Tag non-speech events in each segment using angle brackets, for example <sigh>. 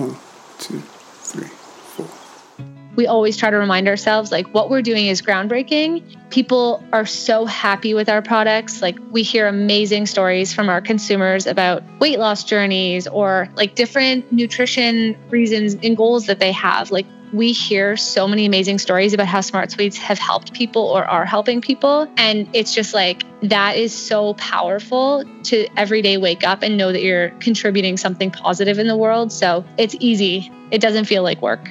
One, two, three, four. We always try to remind ourselves like what we're doing is groundbreaking. People are so happy with our products. Like we hear amazing stories from our consumers about weight loss journeys or like different nutrition reasons and goals that they have. Like we hear so many amazing stories about how smart sweets have helped people or are helping people. And it's just like that is so powerful to every day wake up and know that you're contributing something positive in the world. So it's easy. It doesn't feel like work.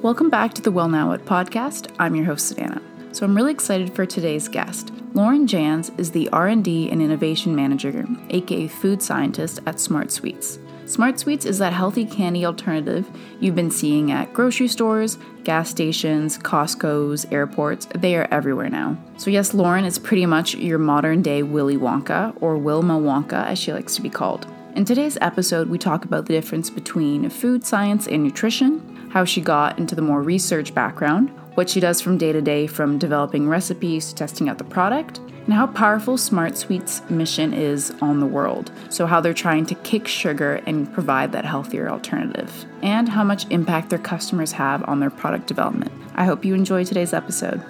Welcome back to the well now what podcast. I'm your host savannah. So i'm really excited for today's guest. Lauren jans is the r&d and innovation manager aka food scientist at smart sweets Smart Sweets is that healthy candy alternative you've been seeing at grocery stores, gas stations, Costco's, airports. They are everywhere now. So, yes, Lauren is pretty much your modern day Willy Wonka, or Wilma Wonka as she likes to be called. In today's episode, we talk about the difference between food science and nutrition, how she got into the more research background, what she does from day to day from developing recipes to testing out the product, and how powerful Smart Sweets' mission is on the world. So, how they're trying to kick sugar and provide that healthier alternative, and how much impact their customers have on their product development. I hope you enjoy today's episode.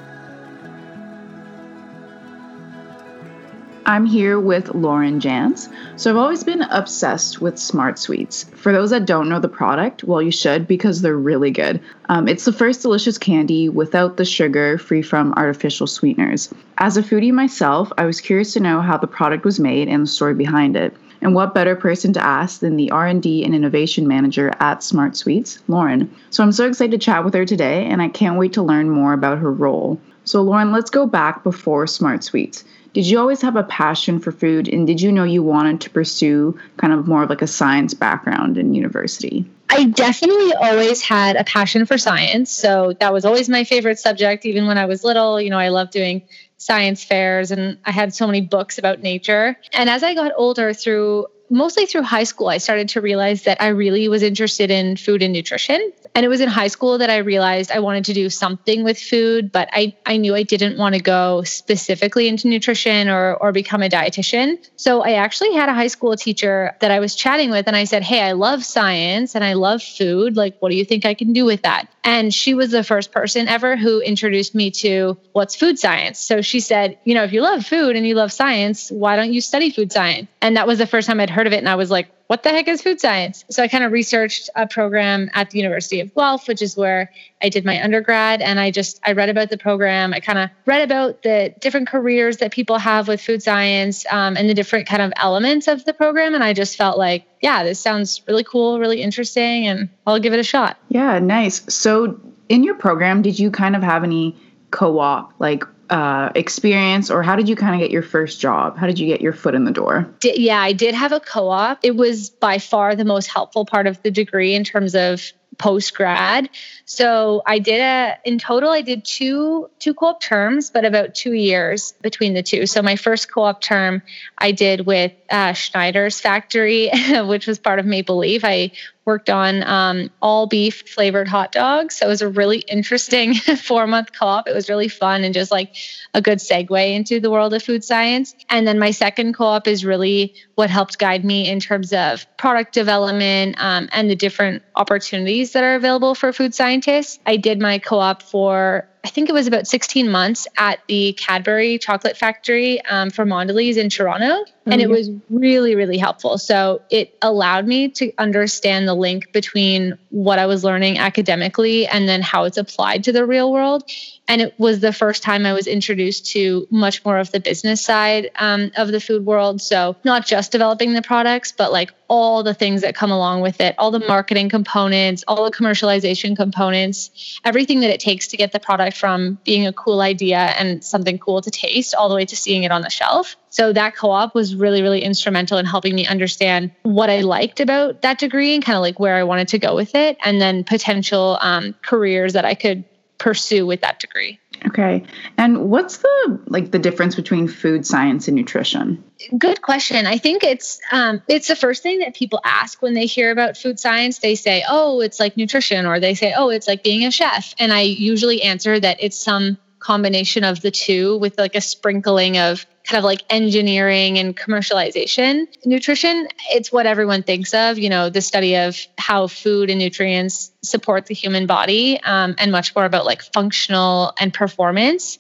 I'm here with Lauren Jans. So I've always been obsessed with Smart Sweets. For those that don't know the product, well, you should because they're really good. Um, it's the first delicious candy without the sugar, free from artificial sweeteners. As a foodie myself, I was curious to know how the product was made and the story behind it. And what better person to ask than the R&D and innovation manager at Smart Sweets, Lauren. So I'm so excited to chat with her today and I can't wait to learn more about her role. So Lauren, let's go back before Smart Sweets did you always have a passion for food and did you know you wanted to pursue kind of more of like a science background in university? I definitely always had a passion for science. So that was always my favorite subject, even when I was little. You know, I loved doing science fairs and I had so many books about nature. And as I got older, through mostly through high school, I started to realize that I really was interested in food and nutrition. And it was in high school that I realized I wanted to do something with food, but I, I knew I didn't want to go specifically into nutrition or, or become a dietitian. So I actually had a high school teacher that I was chatting with, and I said, Hey, I love science and I love food. Like, what do you think I can do with that? And she was the first person ever who introduced me to what's food science. So she said, You know, if you love food and you love science, why don't you study food science? And that was the first time I'd heard of it. And I was like, what the heck is food science? So I kind of researched a program at the University of Guelph, which is where I did my undergrad. And I just, I read about the program. I kind of read about the different careers that people have with food science um, and the different kind of elements of the program. And I just felt like, yeah, this sounds really cool, really interesting, and I'll give it a shot. Yeah, nice. So in your program, did you kind of have any co op, like uh, experience or how did you kind of get your first job? How did you get your foot in the door? yeah, I did have a co op. It was by far the most helpful part of the degree in terms of post grad. So I did a in total I did two two co-op terms, but about two years between the two. So my first co-op term I did with uh, Schneider's factory, <laughs> which was part of Maple Leaf. I worked on um, all beef flavored hot dogs. So it was a really interesting <laughs> four month co op. It was really fun and just like a good segue into the world of food science. And then my second co op is really what helped guide me in terms of product development um, and the different opportunities that are available for food scientists. I did my co op for I think it was about 16 months at the Cadbury chocolate factory um, for Mondelez in Toronto. Mm-hmm. And it was really, really helpful. So it allowed me to understand the link between what I was learning academically and then how it's applied to the real world. And it was the first time I was introduced to much more of the business side um, of the food world. So, not just developing the products, but like all the things that come along with it, all the marketing components, all the commercialization components, everything that it takes to get the product from being a cool idea and something cool to taste all the way to seeing it on the shelf. So, that co op was really, really instrumental in helping me understand what I liked about that degree and kind of like where I wanted to go with it, and then potential um, careers that I could pursue with that degree. Okay. And what's the like the difference between food science and nutrition? Good question. I think it's um, it's the first thing that people ask when they hear about food science. They say, "Oh, it's like nutrition," or they say, "Oh, it's like being a chef." And I usually answer that it's some combination of the two with like a sprinkling of kind of like engineering and commercialization. Nutrition, it's what everyone thinks of, you know, the study of how food and nutrients support the human body um, and much more about like functional and performance.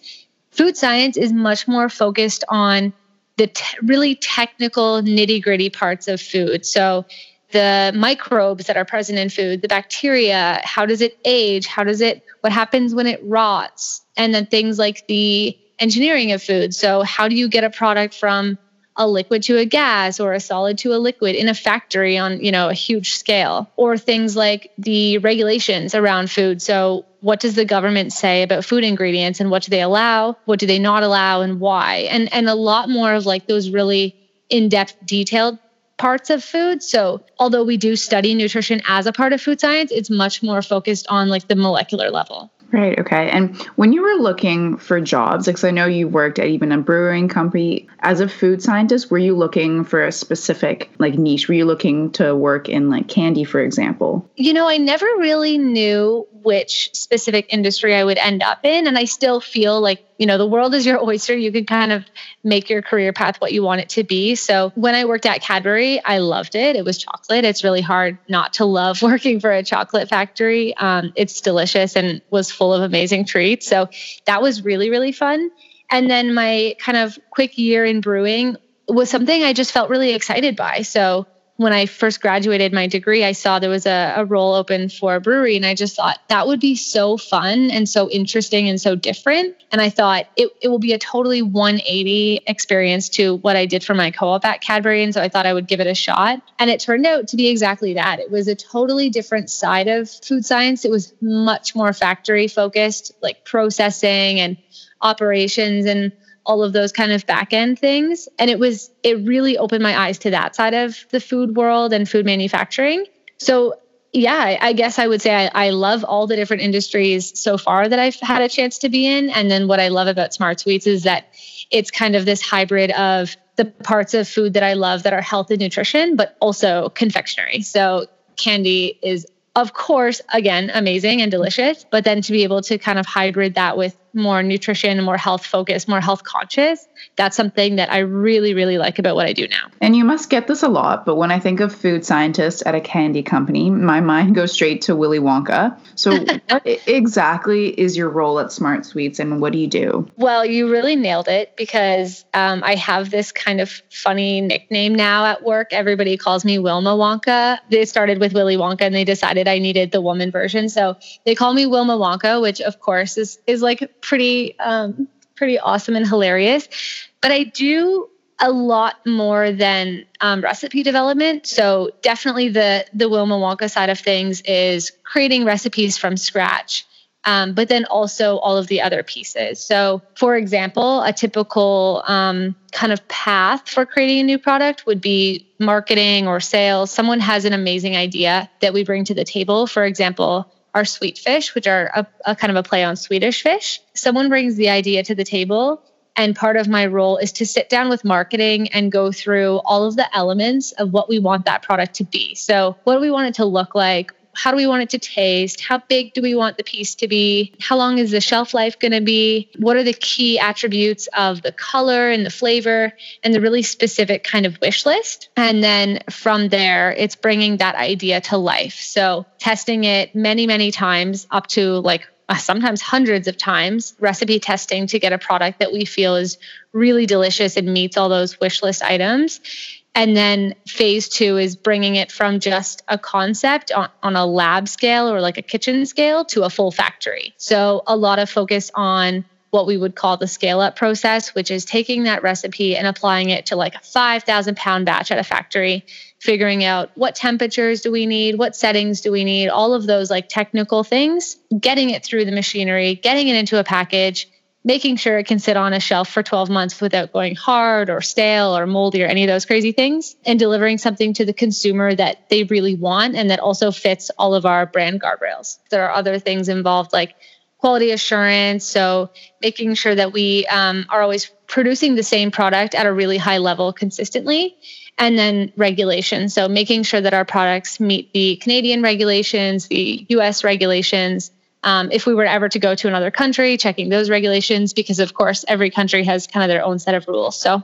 Food science is much more focused on the really technical nitty gritty parts of food. So, the microbes that are present in food, the bacteria, how does it age? How does it, what happens when it rots? And then things like the engineering of food. So, how do you get a product from a liquid to a gas or a solid to a liquid in a factory on you know a huge scale or things like the regulations around food so what does the government say about food ingredients and what do they allow what do they not allow and why and and a lot more of like those really in-depth detailed parts of food. So, although we do study nutrition as a part of food science, it's much more focused on like the molecular level. Right. Okay. And when you were looking for jobs, because I know you worked at even a brewing company, as a food scientist, were you looking for a specific like niche? Were you looking to work in like candy, for example? You know, I never really knew which specific industry I would end up in. And I still feel like, you know, the world is your <laughs> oyster. You can kind of make your career path what you want it to be. So when I worked at Cadbury, I loved it. It was chocolate. It's really hard not to love <laughs> working for a chocolate factory. Um, it's delicious and was full of amazing treats. So that was really, really fun. And then my kind of quick year in brewing was something I just felt really excited by. So when I first graduated my degree, I saw there was a, a role open for a brewery, and I just thought that would be so fun and so interesting and so different. And I thought it, it will be a totally 180 experience to what I did for my co op at Cadbury. And so I thought I would give it a shot. And it turned out to be exactly that. It was a totally different side of food science. It was much more factory focused, like processing and operations and all of those kind of back end things. And it was, it really opened my eyes to that side of the food world and food manufacturing. So, yeah, I guess I would say I, I love all the different industries so far that I've had a chance to be in. And then what I love about Smart Sweets is that it's kind of this hybrid of the parts of food that I love that are health and nutrition, but also confectionery. So, candy is of course, again, amazing and delicious, but then to be able to kind of hybrid that with more nutrition, more health focused, more health conscious. That's something that I really, really like about what I do now. And you must get this a lot, but when I think of food scientist at a candy company, my mind goes straight to Willy Wonka. So, <laughs> what exactly is your role at Smart Sweets and what do you do? Well, you really nailed it because um, I have this kind of funny nickname now at work. Everybody calls me Wilma Wonka. They started with Willy Wonka and they decided I needed the woman version. So they call me Wilma Wonka, which of course is, is like pretty um, pretty awesome and hilarious. But I do a lot more than um, recipe development. So definitely the the Wilma Wonka side of things is creating recipes from scratch. Um, but then also all of the other pieces. So, for example, a typical um, kind of path for creating a new product would be marketing or sales. Someone has an amazing idea that we bring to the table. For example, are sweet fish, which are a, a kind of a play on Swedish fish. Someone brings the idea to the table and part of my role is to sit down with marketing and go through all of the elements of what we want that product to be. So, what do we want it to look like? How do we want it to taste? How big do we want the piece to be? How long is the shelf life going to be? What are the key attributes of the color and the flavor and the really specific kind of wish list? And then from there, it's bringing that idea to life. So testing it many, many times up to like uh, sometimes hundreds of times recipe testing to get a product that we feel is really delicious and meets all those wish list items and then phase two is bringing it from just a concept on, on a lab scale or like a kitchen scale to a full factory. So a lot of focus on what we would call the scale up process, which is taking that recipe and applying it to like a 5,000 pound batch at a factory, figuring out what temperatures do we need, what settings do we need, all of those like technical things, getting it through the machinery, getting it into a package, making sure it can sit on a shelf for 12 months without going hard or stale or moldy or any of those crazy things, and delivering something to the consumer that they really want and that also fits all of our brand guardrails. There are other things involved like quality assurance. So, making sure that we um, are always producing the same product at a really high level consistently. And then regulation. So, making sure that our products meet the Canadian regulations, the US regulations, um, if we were ever to go to another country, checking those regulations, because of course every country has kind of their own set of rules. So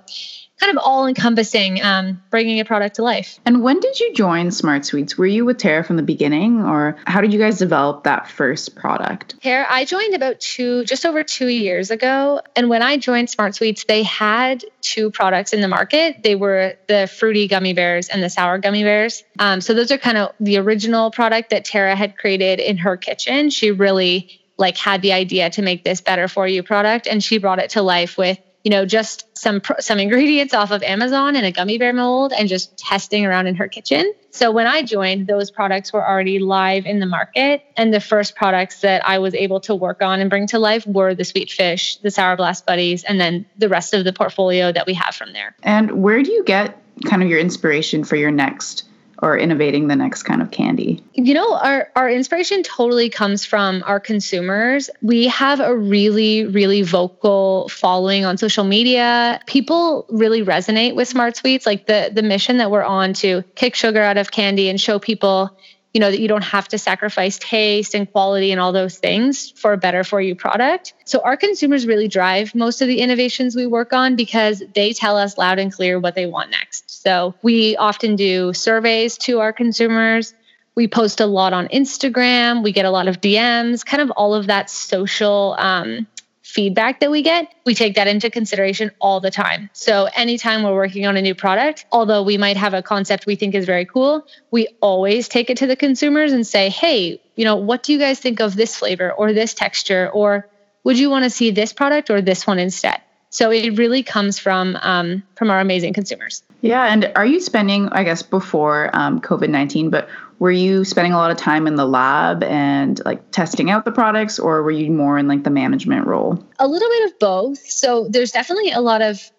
kind of all encompassing, um, bringing a product to life. And when did you join Smart Sweets? Were you with Tara from the beginning, or how did you guys develop that first product? Tara, I joined about two, just over two years ago. And when I joined Smart Sweets, they had two products in the market. They were the fruity gummy bears and the sour gummy bears. Um, so those are kind of the original product that Tara had created in her kitchen. She really like had the idea to make this better for you product and she brought it to life with you know, just some some ingredients off of Amazon in a gummy bear mold and just testing around in her kitchen. So when I joined, those products were already live in the market, and the first products that I was able to work on and bring to life were the sweet fish, the sour blast buddies, and then the rest of the portfolio that we have from there. And where do you get kind of your inspiration for your next or innovating the next kind of candy? You know, our, our inspiration totally comes from our consumers. We have a really, really vocal following on social media. People really resonate with Smart Sweets, like the the mission that we're on to kick sugar out of candy and show people you know that you don't have to sacrifice taste and quality and all those things for a better for you product so our consumers really drive most of the innovations we work on because they tell us loud and clear what they want next so we often do surveys to our consumers we post a lot on instagram we get a lot of dms kind of all of that social um, feedback that we get, we take that into consideration all the time. So anytime we're working on a new product, although we might have a concept we think is very cool, we always take it to the consumers and say, "Hey, you know, what do you guys think of this flavor or this texture or would you want to see this product or this one instead?" So it really comes from um, from our amazing consumers. Yeah, and are you spending, I guess, before um, COVID nineteen, but were you spending a lot of time in the lab and like testing out the products, or were you more in like the management role? A little bit of both. So there's definitely a lot of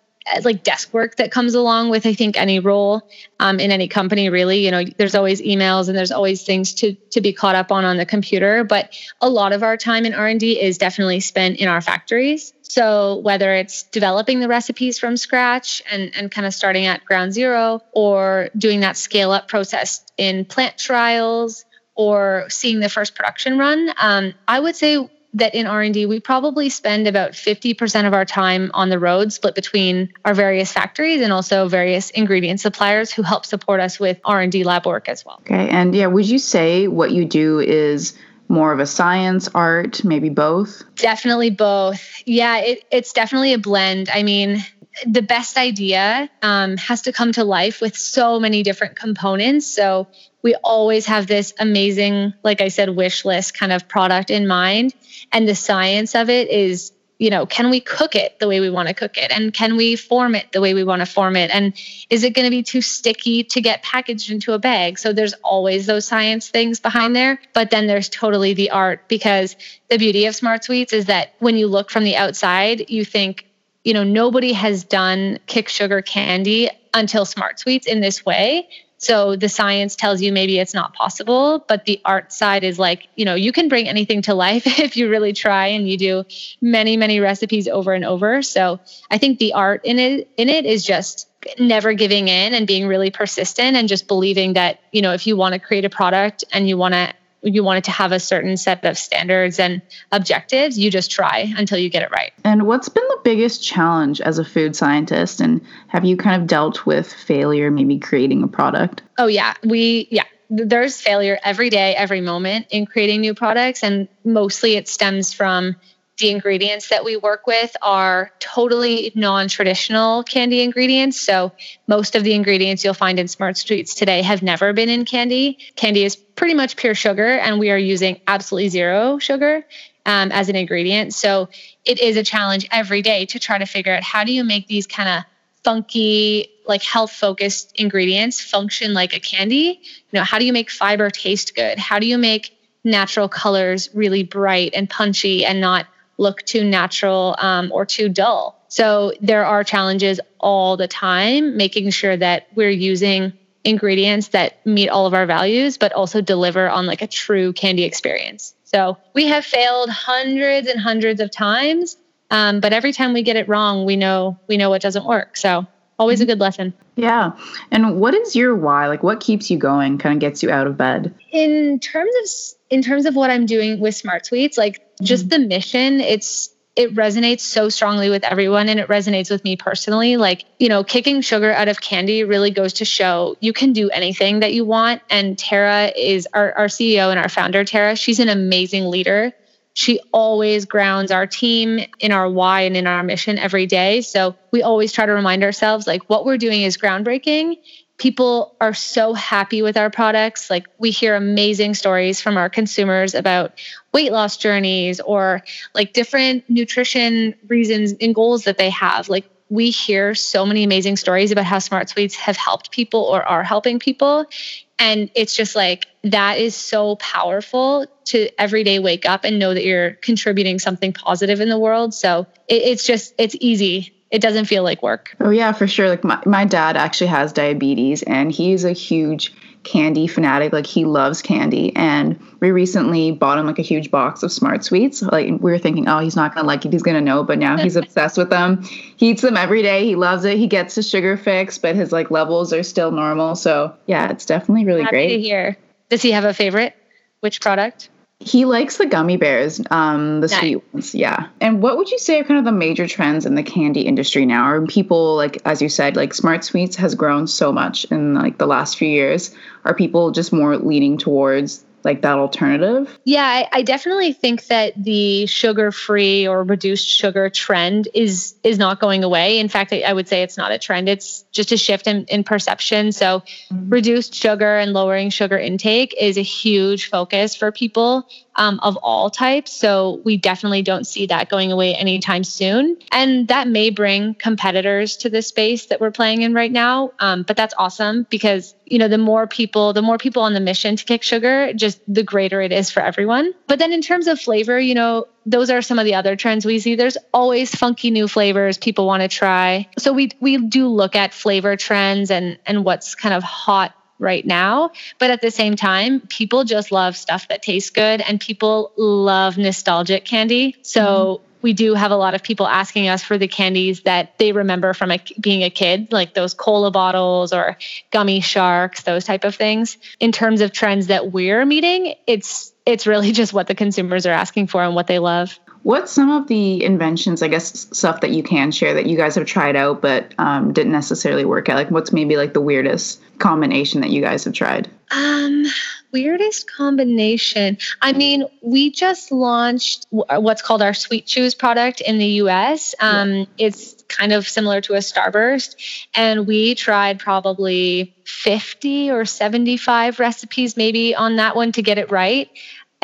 like desk work that comes along with i think any role um, in any company really. You know there's always emails and there's always things to to be caught up on on the computer. But a lot of our time in r&d is definitely spent in our factories. So whether it's developing the recipes from scratch and, and kind of starting at ground zero or doing that scale up process in plant trials or seeing the first production run, um, I would say that in r&d we probably spend about 50% of our time on the road split between our various factories and also various ingredient suppliers who help support us with r&d lab work as well okay and yeah would you say what you do is more of a science, art, maybe both? Definitely both. Yeah, it, it's definitely a blend. I mean, the best idea um, has to come to life with so many different components. So we always have this amazing, like I said, wish list kind of product in mind. And the science of it is you know, can we cook it the way we want to cook it? And can we form it the way we want to form it? And is it going to be too sticky to get packaged into a bag? So there's always those science things behind there. But then there's totally the art because the beauty of Smart Sweets is that when you look from the outside, you think, you know, nobody has done kick sugar candy until Smart Sweets in this way. So the science tells you maybe it's not possible, but the art side is like, you know, you can bring anything to life <laughs> if you really try and you do many, many recipes over and over. So I think the art in it in it is just never giving in and being really persistent and just believing that, you know, if you want to create a product and you want to you wanted to have a certain set of standards and objectives, you just try until you get it right. And what's been the biggest challenge as a food scientist? And have you kind of dealt with failure, maybe creating a product? Oh, yeah. We, yeah. There's failure every day, every moment in creating new products. And mostly it stems from the ingredients that we work with are totally non traditional candy ingredients. So, most of the ingredients you'll find in Smart Sweets today have never been in candy. Candy is pretty much pure sugar, and we are using absolutely zero sugar um, as an ingredient. So, it is a challenge every day to try to figure out how do you make these kind of funky, like health focused ingredients function like a candy? You know, how do you make fiber taste good? How do you make natural colors really bright and punchy and not look too natural um, or too dull. So there are challenges all the time, making sure that we're using ingredients that meet all of our values, but also deliver on like a true candy experience. So we have failed hundreds and hundreds of times, um, but every time we get it wrong, we know we know what doesn't work. So always a good lesson. Yeah. And what is your why? Like what keeps you going, kind of gets you out of bed? In terms of in terms of what I'm doing with Smart Sweets, like just mm-hmm. the mission, it's it resonates so strongly with everyone and it resonates with me personally. Like, you know, kicking sugar out of candy really goes to show you can do anything that you want. And Tara is our, our CEO and our founder, Tara. She's an amazing leader. She always grounds our team in our why and in our mission every day. So we always try to remind ourselves like what we're doing is groundbreaking people are so happy with our products. Like we hear amazing stories from our consumers about weight loss journeys or like different nutrition reasons and goals that they have. Like we hear so many amazing stories about how smart sweets have helped people or are helping people. And it's just like that is so powerful to every day wake up and know that you're contributing something positive in the world. So it, it's just, it's easy it doesn't feel like work. Oh yeah, for sure. Like my, my dad actually has diabetes and he's a huge candy fanatic. Like he loves candy. And we recently bought him like a huge box of smart sweets. Like we were thinking, oh, he's not gonna like it, he's gonna know, but now he's <laughs> obsessed with them. He eats them every day. He loves it. He gets his sugar fix, but his like levels are still normal. So yeah, it's definitely really Happy great. To hear. Does he have a favorite? Which product? He likes the gummy bears, um, the nice. sweet ones. Yeah. And what would you say are kind of the major trends in the candy industry now? Are people like, as you said, like smart sweets has grown so much in like the last few years? Are people just more leaning towards like that alternative? Yeah, I, I definitely think that the sugar-free or reduced sugar trend is is not going away. In fact, I, I would say it's not a trend. It's just a shift in, in perception. So, mm-hmm. reduced sugar and lowering sugar intake is a huge focus for people um, of all types. So we definitely don't see that going away anytime soon. And that may bring competitors to the space that we're playing in right now. Um, but that's awesome because you know the more people, the more people on the mission to kick sugar, just the greater it is for everyone. But then in terms of flavor, you know, those are some of the other trends we see. There's always funky new flavors people want to try. So we we do look at flavor trends and and what's kind of hot right now. But at the same time, people just love stuff that tastes good and people love nostalgic candy. So mm-hmm. we do have a lot of people asking us for the candies that they remember from a, being a kid, like those cola bottles or gummy sharks, those type of things. In terms of trends that we're meeting, it's it's really <laughs> just what the consumers are asking for and what they love. What's some of the inventions, I guess, stuff that you can share that you guys have tried out but um, didn't necessarily work out? Like, what's maybe like the weirdest combination that you guys have tried? Um, weirdest combination. I mean, we just launched what's called our Sweet Chews product in the US. Um, yeah. It's kind of similar to a Starburst, and we tried probably 50 or 75 recipes maybe on that one to get it right.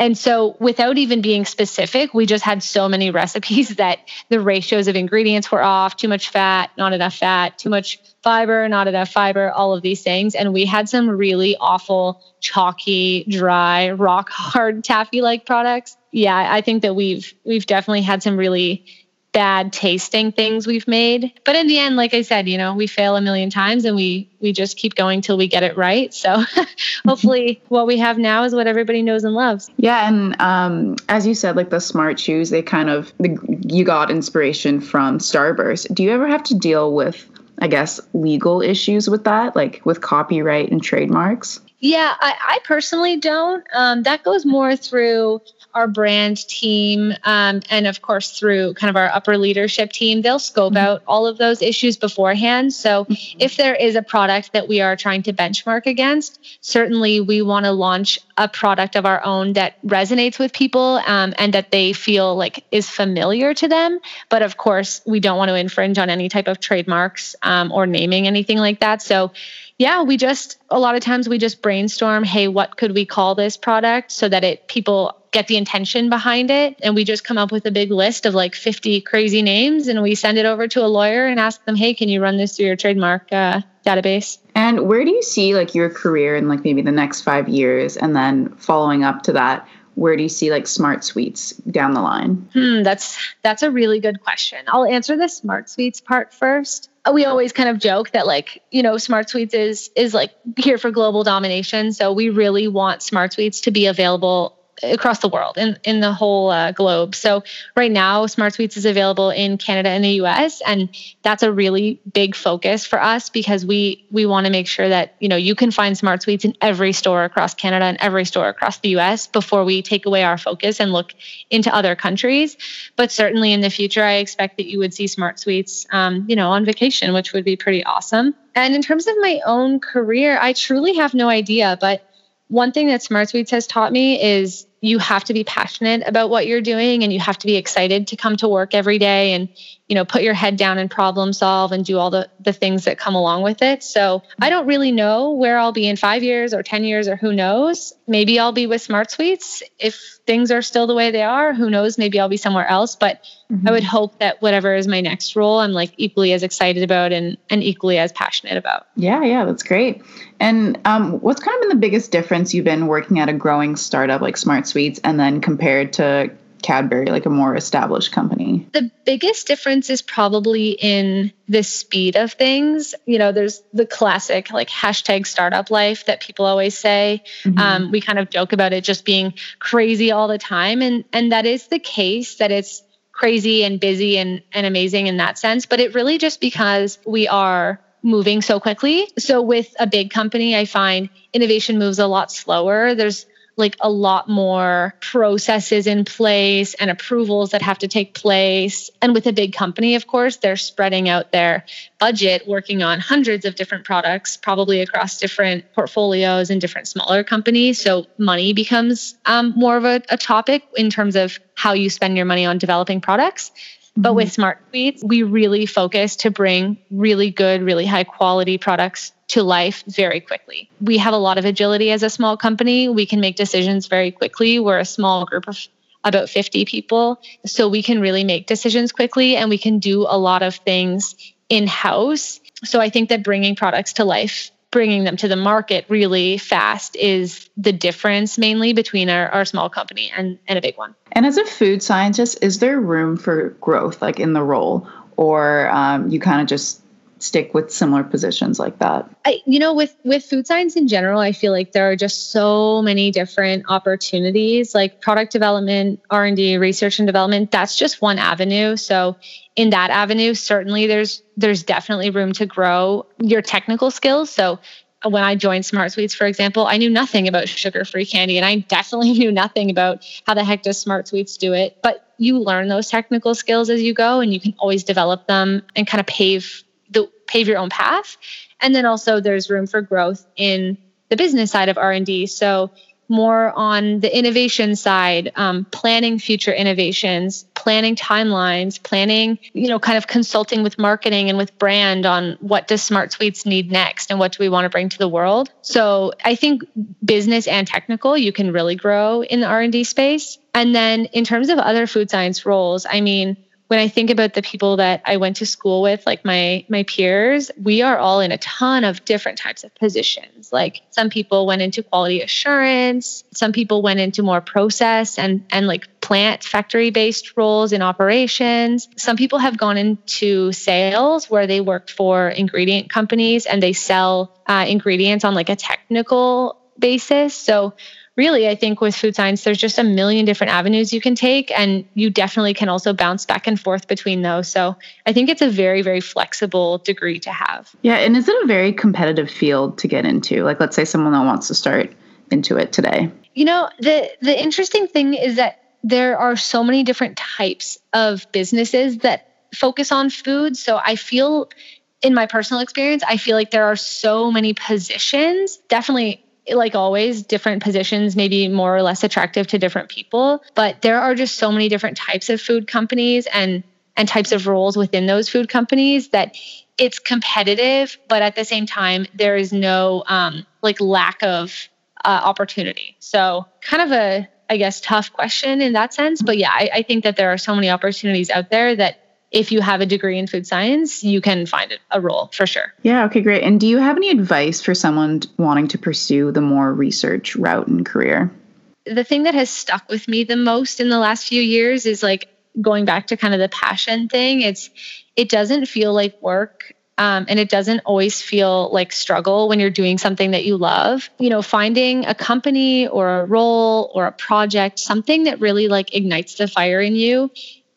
And so, without even being specific, we just had so many recipes <laughs> that the ratios of ingredients were off too much fat, not enough fat, too much fiber, not enough fiber, all of these things. And we had some really awful, chalky, dry, rock hard <laughs> taffy like products. Yeah, I think that we've we've definitely had some really bad tasting things we've made. But in the end like i said you know we fail a million times and we we just keep going till we get it right. So <laughs> hopefully <laughs> what we have now is what everybody knows and loves. Yeah and um, as you said like the smart shoes, they kind of the, you got inspiration from starburst. Do you ever have to deal with i guess legal issues with that? Like with copyright and trademarks yeah, I, I personally don't. Um, that goes more through our brand team um, and, of course, through kind of our upper leadership team. They'll scope mm-hmm. out all of those issues beforehand. So, mm-hmm. if there is a product that we are trying to benchmark against, certainly we want to launch a product of our own that resonates with people um, and that they feel like is familiar to them. But of course, we don't want to infringe on any type of trademarks um, or naming anything like that. So, yeah, we just a lot of times we just brainstorm, hey, what could we call this product so that it people get the intention behind it and we just come up with a big list of like 50 crazy names and we send it over to a lawyer and ask them, "Hey, can you run this through your trademark uh, database?" And where do you see like your career in like maybe the next 5 years and then following up to that where do you see like smart sweets down the line? Hmm, that's that's a really good question. I'll answer the smart sweets part first we always kind of joke that like you know smart sweets is is like here for global domination. So we really want smart sweets to be available across the world in, in the whole uh, globe. So right now, Smart Sweets is available in Canada and the US, and that's a really big focus for us because we we want to make sure that you know you can find Smart Sweets in every store across Canada and every store across the US before we take away our focus and look into other countries. But certainly in the future, I expect that you would see Smart Sweets, um, you know, on vacation, which would be pretty awesome. And in terms of my own career, I truly have no idea, but one thing that Smart Sweets has taught me is you have to be passionate about what you're doing and you have to be excited to come to work every day and you know put your head down and problem solve and do all the the things that come along with it. So i don't really know where i'll be in 5 years or 10 years or who knows. Maybe i'll be with smart sweets. If things are still the way they are who knows? Maybe i'll be somewhere else. But mm-hmm. i would hope that whatever is my next role i'm like equally as excited about and and equally as passionate about. Yeah yeah that's great. And um, what's kind of been the biggest difference you've been working at a growing startup like smart sweets and then compared to Cadbury, like a more established company? The biggest difference is probably in the speed of things. You know, there's the classic like hashtag startup life that people always say. Mm-hmm. Um, we kind of joke about it just being crazy all the time, and and that is the case. That it's crazy and busy and and amazing in that sense. But it really just because we are moving so quickly. So with a big company, I find innovation moves a lot slower. There's like a lot more processes in place and approvals that have to take place. And with a big company, of course, they're spreading out their budget, working on hundreds of different products, probably across different portfolios and different smaller companies. So money becomes um, more of a, a topic in terms of how you spend your money on developing products. But with mm-hmm. Smart Sweets, we really focus to bring really good, really high quality products to life very quickly. We have a lot of agility as a small company. We can make decisions very quickly. We're a small group of about 50 people. So we can really make decisions quickly and we can do a lot of things in house. So I think that bringing products to life, bringing them to the market really fast is the difference mainly between our, our small company and, and a big one. And as a food scientist, is there room for growth like in the role? Or um, you kind of just stick with similar positions like that? I, you know, with with food science in general, I feel like there are just so many different opportunities, like product development, R and D, research and development. That's just one avenue. So, in that avenue, certainly there's there's definitely room to grow your technical skills. So. When I joined Smart Sweets, for example, I knew nothing about sugar-free candy, and I definitely <laughs> knew nothing about how the heck does Smart Sweets do it. But you learn those technical skills as you go, and you can always develop them and kind of pave the pave your own path. And then also there's room for growth in the business side of r&d so more on the innovation side um, planning future innovations planning timelines planning you know kind of consulting with marketing and with brand on what does smart sweets need next and what do we want to bring to the world. So i think business and technical you can really grow in the r&d space. And then in terms of other food science roles i mean when I think about the people that I went to school with, like my my peers, we are all in a ton of different types of positions. Like some people went into quality assurance, some people went into more process and and like plant factory based roles in operations. Some people have gone into sales where they worked for ingredient companies and they sell uh, ingredients on like a technical basis. So really, I think with food science, there's just a million different avenues you can take, and you definitely can also bounce back and forth between those. So I think it's a very, very flexible degree to have. Yeah. And is it a very competitive field to get into? Like, let's say someone that wants to start into it today. You know, the the interesting thing is that there are so many different types of businesses that focus on food. So I feel in my personal experience, I feel like there are so many positions, definitely like always, different positions may be more or less attractive to different people, but there are just so many different types of food companies and and types of roles within those food companies that it's competitive, but at the same time, there is no um, like lack of uh, opportunity. So, kind of a I guess tough question in that sense, but yeah, I, I think that there are so many opportunities out there that if you have a degree in food science, you can find a role for sure. Yeah, okay, great. And do you have any advice for someone wanting to pursue the more research route and career? The thing that has stuck with me the most in the last few years is like going back to kind of the passion thing. It's it doesn't feel like work Um, and it doesn't always feel like struggle when you're doing something that you love. You know, finding a company or a role or a project, something that really like ignites the fire in you,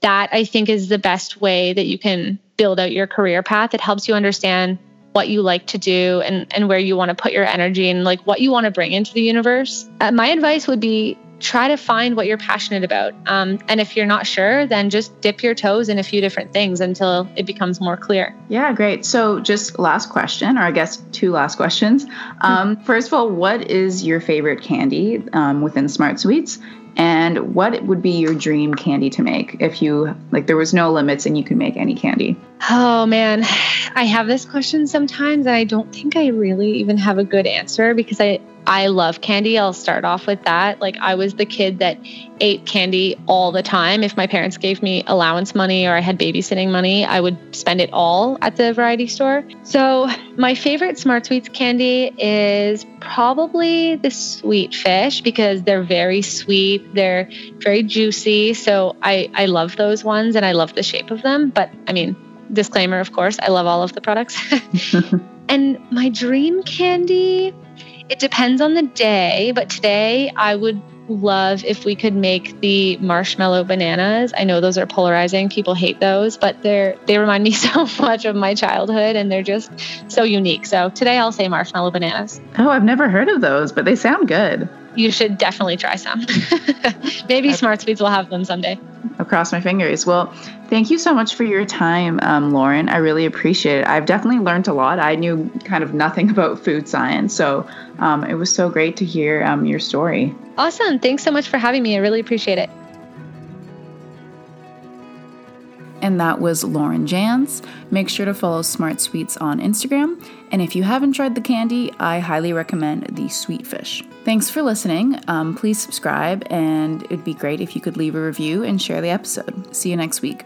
that I think is the best way that you can build out your career path. It helps you understand what you like to do and, and where you want to put your energy and like what you want to bring into the universe. Uh, my advice would be try to find what you're passionate about. Um, and if you're not sure, then just dip your toes in a few different things until it becomes more clear. Yeah, great. So, just last question, or I guess two last questions. Um, first of all, what is your favorite candy um, within Smart Sweets? And what would be your dream candy to make if you like there was no limits and you could make any candy? Oh man, <sighs> I have this question sometimes and I don't think I really even have a good answer because I I love candy. I'll start off with that. Like I was the kid that ate candy all the time. If my parents gave me allowance money or I had babysitting money, I would spend it all at the variety store. So, my favorite Smart Sweets candy is probably the sweet fish because they're very sweet, they're very juicy. So, I I love those ones and I love the shape of them, but I mean, disclaimer of course, I love all of the products. <laughs> <laughs> and my dream candy it depends on the day, but today I would love if we could make the marshmallow bananas. I know those are polarizing. People hate those, but they're they remind me <laughs> so much of my childhood and they're just so unique. So today I'll say marshmallow bananas. Oh, I've never heard of those, but they sound good. You should definitely try some. <laughs> Maybe Smart Sweets will have them someday. Across my fingers. Well, thank you so much for your time, um, Lauren. I really appreciate it. I've definitely learned a lot. I knew kind of nothing <laughs> about food science, so um, it was so great to hear um, your story. Awesome. Thanks so much for having me. I really appreciate it. And that was Lauren Jans. Make sure to follow Smart Sweets on Instagram. And if you haven't tried the candy, I highly recommend the Sweet Fish. Thanks for listening. Um, please subscribe, and it'd be great if you could leave a review and share the episode. See you next week.